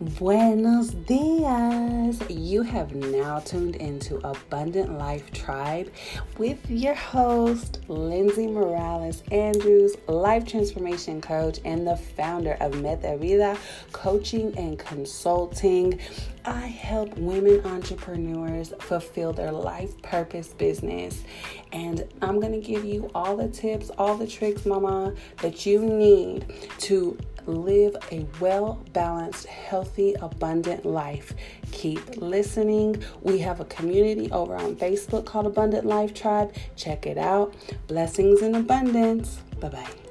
Buenos dias. You have now tuned into Abundant Life Tribe with your host, Lindsay Morales Andrews, life transformation coach and the founder of Meta Vida Coaching and Consulting. I help women entrepreneurs fulfill their life purpose business. And I'm going to give you all the tips, all the tricks, mama, that you need to live a well balanced, healthy, abundant life. Keep listening. We have a community over on Facebook called Abundant Life Tribe. Check it out. Blessings in abundance. Bye bye.